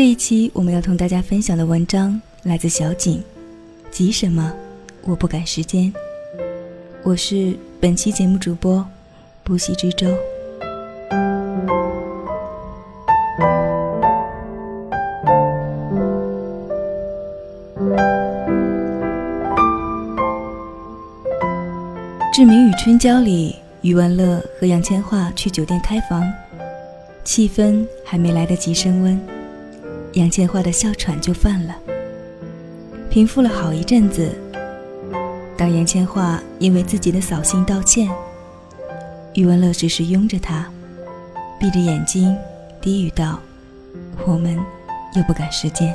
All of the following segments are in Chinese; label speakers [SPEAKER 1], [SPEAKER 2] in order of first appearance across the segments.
[SPEAKER 1] 这一期我们要同大家分享的文章来自小景，急什么？我不赶时间。我是本期节目主播，不息之舟。《志明与春娇》里，余文乐和杨千嬅去酒店开房，气氛还没来得及升温，杨千嬅的哮喘就犯了。平复了好一阵子，当杨千嬅因为自己的扫兴道歉，余文乐只是拥着她，闭着眼睛，低语道：“我们又不赶时间。”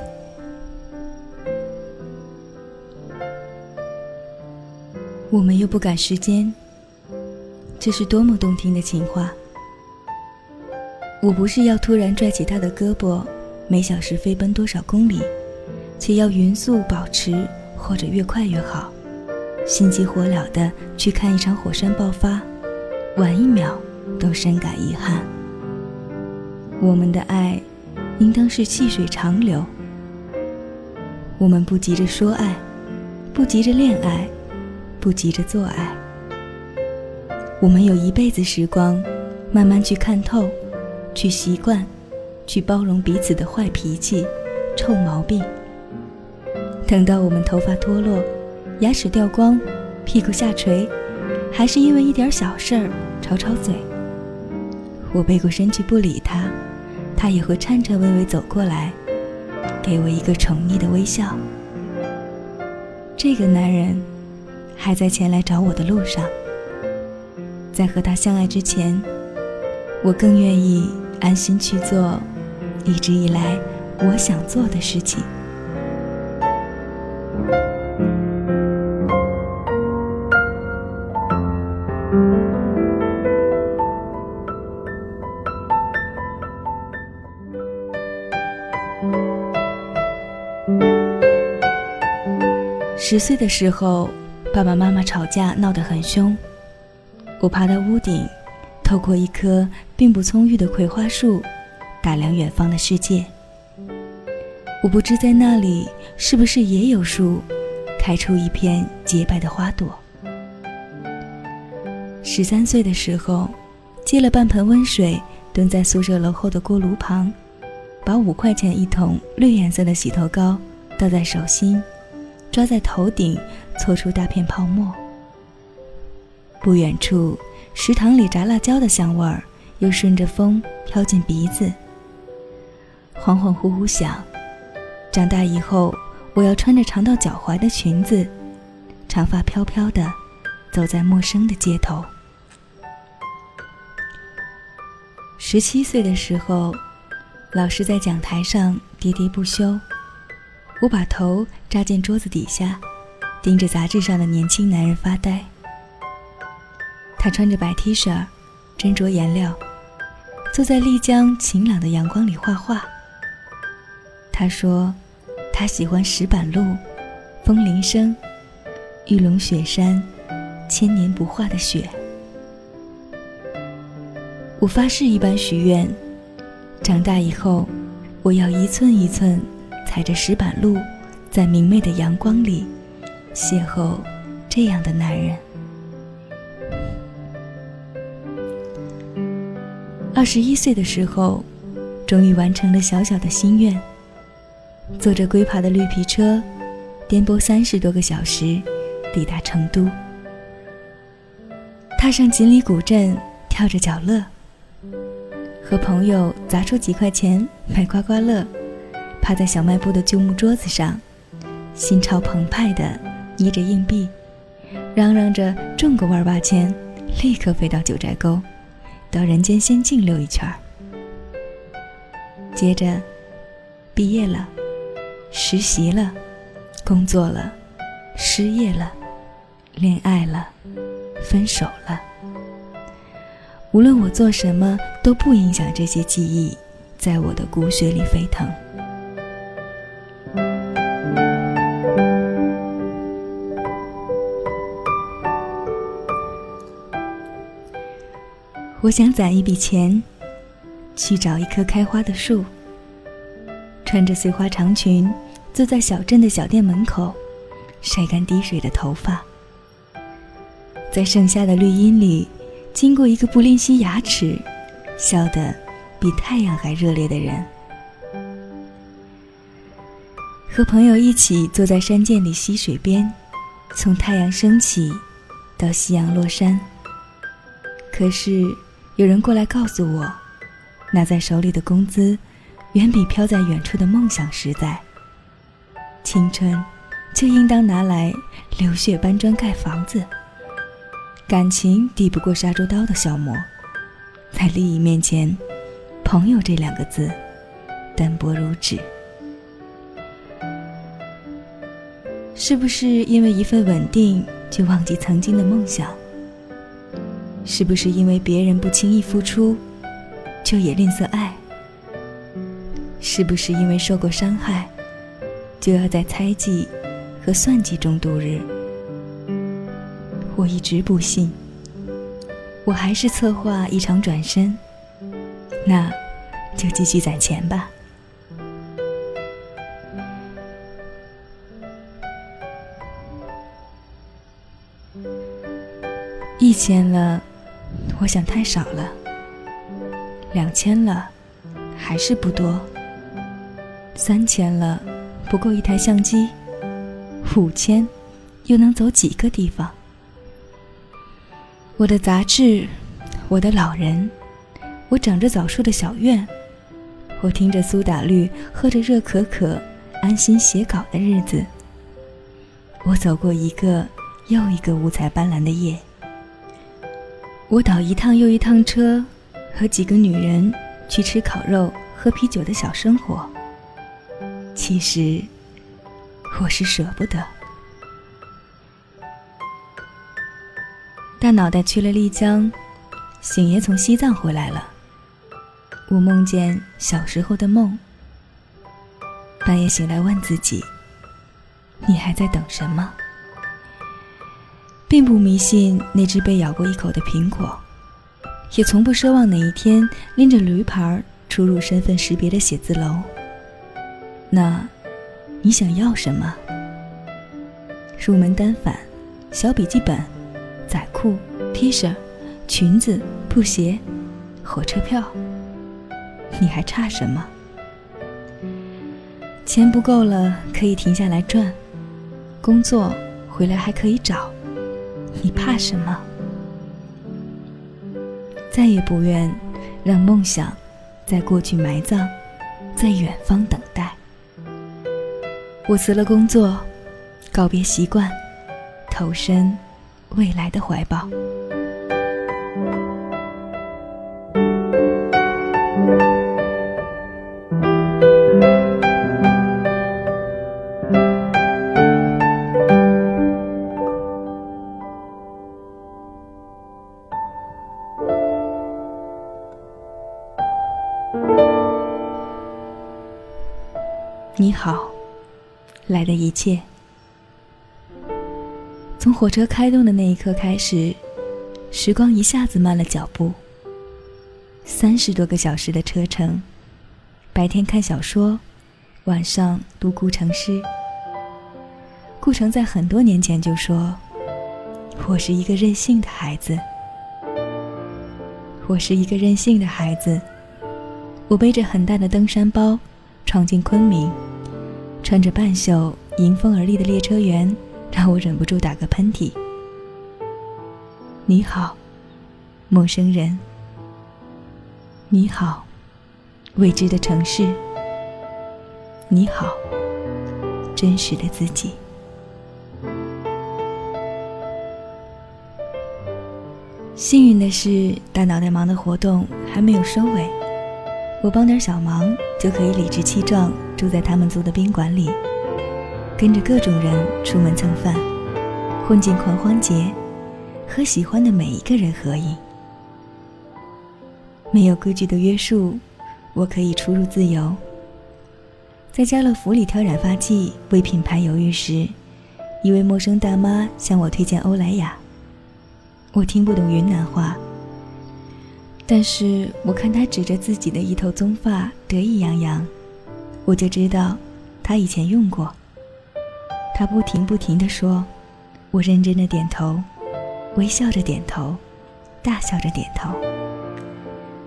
[SPEAKER 1] 我们又不赶时间，这是多么动听的情话！我不是要突然拽起他的胳膊，每小时飞奔多少公里，且要匀速保持或者越快越好，心急火燎的去看一场火山爆发，晚一秒都深感遗憾。我们的爱，应当是细水长流。我们不急着说爱，不急着恋爱。不急着做爱，我们有一辈子时光，慢慢去看透，去习惯，去包容彼此的坏脾气、臭毛病。等到我们头发脱落，牙齿掉光，屁股下垂，还是因为一点小事儿吵吵嘴，我背过身去不理他，他也会颤颤巍巍走过来，给我一个宠溺的微笑。这个男人。还在前来找我的路上，在和他相爱之前，我更愿意安心去做一直以来我想做的事情。十岁的时候。爸爸妈妈吵架闹得很凶，我爬到屋顶，透过一棵并不葱郁的葵花树，打量远方的世界。我不知在那里是不是也有树，开出一片洁白的花朵。十三岁的时候，接了半盆温水，蹲在宿舍楼后的锅炉旁，把五块钱一桶绿颜色的洗头膏倒在手心。抓在头顶，搓出大片泡沫。不远处，食堂里炸辣椒的香味儿又顺着风飘进鼻子。恍恍惚惚想，长大以后我要穿着长到脚踝的裙子，长发飘飘的，走在陌生的街头。十七岁的时候，老师在讲台上喋喋不休。我把头扎进桌子底下，盯着杂志上的年轻男人发呆。他穿着白 T 恤，斟酌颜料，坐在丽江晴朗的阳光里画画。他说：“他喜欢石板路、风铃声、玉龙雪山、千年不化的雪。”我发誓一般许愿：长大以后，我要一寸一寸。踩着石板路，在明媚的阳光里，邂逅这样的男人。二十一岁的时候，终于完成了小小的心愿。坐着龟爬的绿皮车，颠簸三十多个小时，抵达成都。踏上锦里古镇，跳着脚乐，和朋友砸出几块钱买刮刮乐。趴在小卖部的旧木桌子上，心潮澎湃地捏着硬币，嚷嚷着中个万八千，立刻飞到九寨沟，到人间仙境溜一圈儿。接着，毕业了，实习了，工作了，失业了，恋爱了，分手了。无论我做什么，都不影响这些记忆在我的骨血里沸腾。我想攒一笔钱，去找一棵开花的树，穿着碎花长裙，坐在小镇的小店门口，晒干滴水的头发。在盛夏的绿荫里，经过一个不吝惜牙齿、笑得比太阳还热烈的人。和朋友一起坐在山涧里溪水边，从太阳升起到夕阳落山。可是，有人过来告诉我，拿在手里的工资，远比飘在远处的梦想实在。青春，就应当拿来流血搬砖盖房子。感情抵不过杀猪刀的消磨，在利益面前，朋友这两个字，淡薄如纸。是不是因为一份稳定就忘记曾经的梦想？是不是因为别人不轻易付出，就也吝啬爱？是不是因为受过伤害，就要在猜忌和算计中度日？我一直不信，我还是策划一场转身，那就继续攒钱吧。一千了，我想太少了；两千了，还是不多；三千了，不够一台相机；五千，又能走几个地方？我的杂志，我的老人，我长着枣树的小院，我听着苏打绿，喝着热可可，安心写稿的日子。我走过一个又一个五彩斑斓的夜，我倒一趟又一趟车，和几个女人去吃烤肉、喝啤酒的小生活。其实，我是舍不得。大脑袋去了丽江，醒爷从西藏回来了。我梦见小时候的梦，半夜醒来问自己：你还在等什么？并不迷信那只被咬过一口的苹果，也从不奢望哪一天拎着驴牌出入身份识别的写字楼。那，你想要什么？入门单反，小笔记本。仔裤、T 恤、裙子、布鞋、火车票，你还差什么？钱不够了，可以停下来赚；工作回来还可以找，你怕什么？再也不愿让梦想在过去埋葬，在远方等待。我辞了工作，告别习惯，投身。未来的怀抱。切。从火车开动的那一刻开始，时光一下子慢了脚步。三十多个小时的车程，白天看小说，晚上读顾城诗。顾城在很多年前就说：“我是一个任性的孩子，我是一个任性的孩子。”我背着很大的登山包，闯进昆明，穿着半袖迎风而立的列车员。让我忍不住打个喷嚏。你好，陌生人。你好，未知的城市。你好，真实的自己。幸运的是，大脑袋忙的活动还没有收尾，我帮点小忙就可以理直气壮住在他们租的宾馆里。跟着各种人出门蹭饭，混进狂欢节，和喜欢的每一个人合影。没有规矩的约束，我可以出入自由。在家乐福里挑染发剂，为品牌犹豫时，一位陌生大妈向我推荐欧莱雅。我听不懂云南话，但是我看她指着自己的一头棕发，得意洋洋。我就知道他以前用过。他不停不停地说，我认真的点头，微笑着点头，大笑着点头。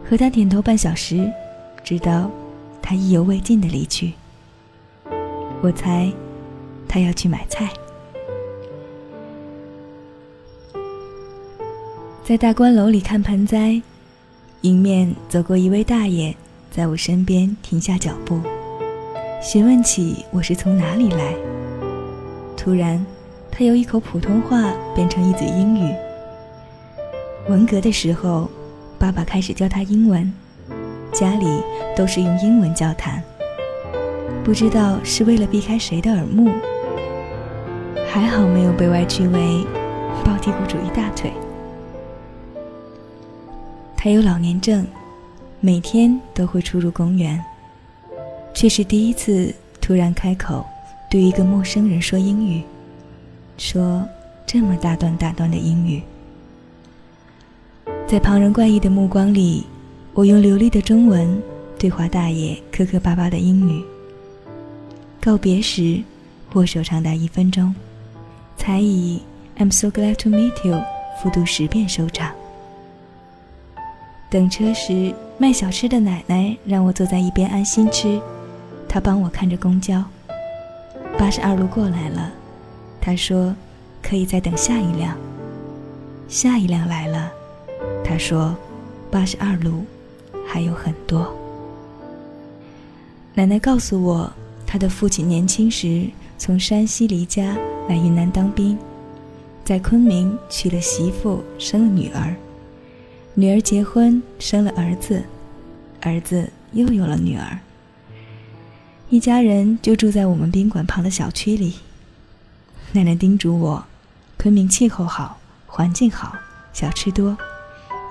[SPEAKER 1] 和他点头半小时，直到他意犹未尽的离去。我猜，他要去买菜。在大观楼里看盆栽，迎面走过一位大爷，在我身边停下脚步，询问起我是从哪里来。突然，他由一口普通话变成一嘴英语。文革的时候，爸爸开始教他英文，家里都是用英文交谈。不知道是为了避开谁的耳目，还好没有被歪曲为抱帝国主义大腿。他有老年症，每天都会出入公园，却是第一次突然开口。对一个陌生人说英语，说这么大段大段的英语，在旁人怪异的目光里，我用流利的中文对话大爷磕磕巴巴的英语。告别时，握手长达一分钟，才以 "I'm so glad to meet you" 复读十遍收场。等车时，卖小吃的奶奶让我坐在一边安心吃，他帮我看着公交。八十二路过来了，他说：“可以再等下一辆。”下一辆来了，他说：“八十二路还有很多。”奶奶告诉我，他的父亲年轻时从山西离家来云南当兵，在昆明娶了媳妇，生了女儿，女儿结婚生了儿子，儿子又有了女儿。一家人就住在我们宾馆旁的小区里。奶奶叮嘱我，昆明气候好，环境好，小吃多，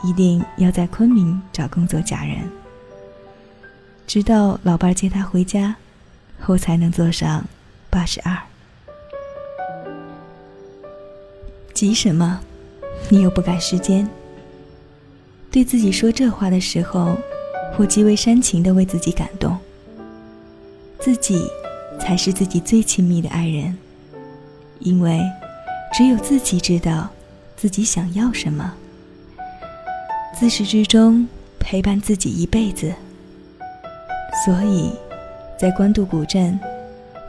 [SPEAKER 1] 一定要在昆明找工作嫁人。直到老伴接她回家，我才能坐上八十二。急什么？你又不赶时间。对自己说这话的时候，我极为煽情的为自己感动。自己，才是自己最亲密的爱人，因为只有自己知道自己想要什么，自始至终陪伴自己一辈子。所以，在官渡古镇，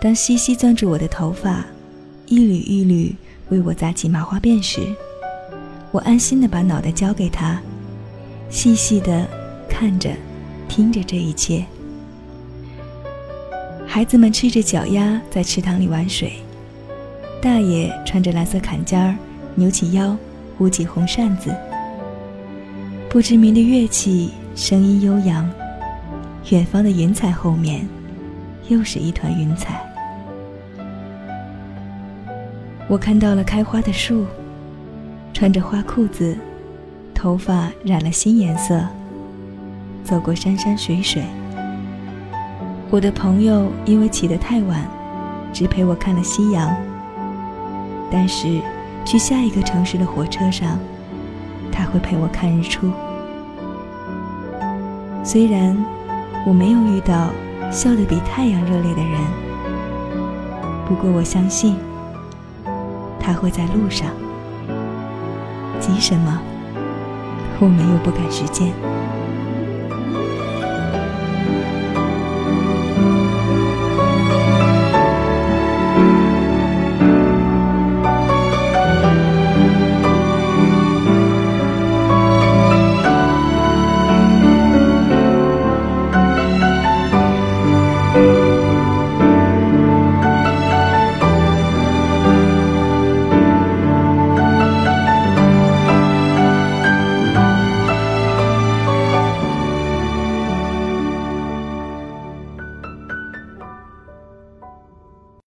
[SPEAKER 1] 当西西攥住我的头发，一缕一缕为我扎起麻花辫时，我安心的把脑袋交给他，细细的看着，听着这一切。孩子们吃着脚丫在池塘里玩水，大爷穿着蓝色坎肩儿，扭起腰，舞起红扇子。不知名的乐器声音悠扬，远方的云彩后面，又是一团云彩。我看到了开花的树，穿着花裤子，头发染了新颜色，走过山山水水。我的朋友因为起得太晚，只陪我看了夕阳。但是，去下一个城市的火车上，他会陪我看日出。虽然我没有遇到笑得比太阳热烈的人，不过我相信他会在路上。急什么？我们又不赶时间。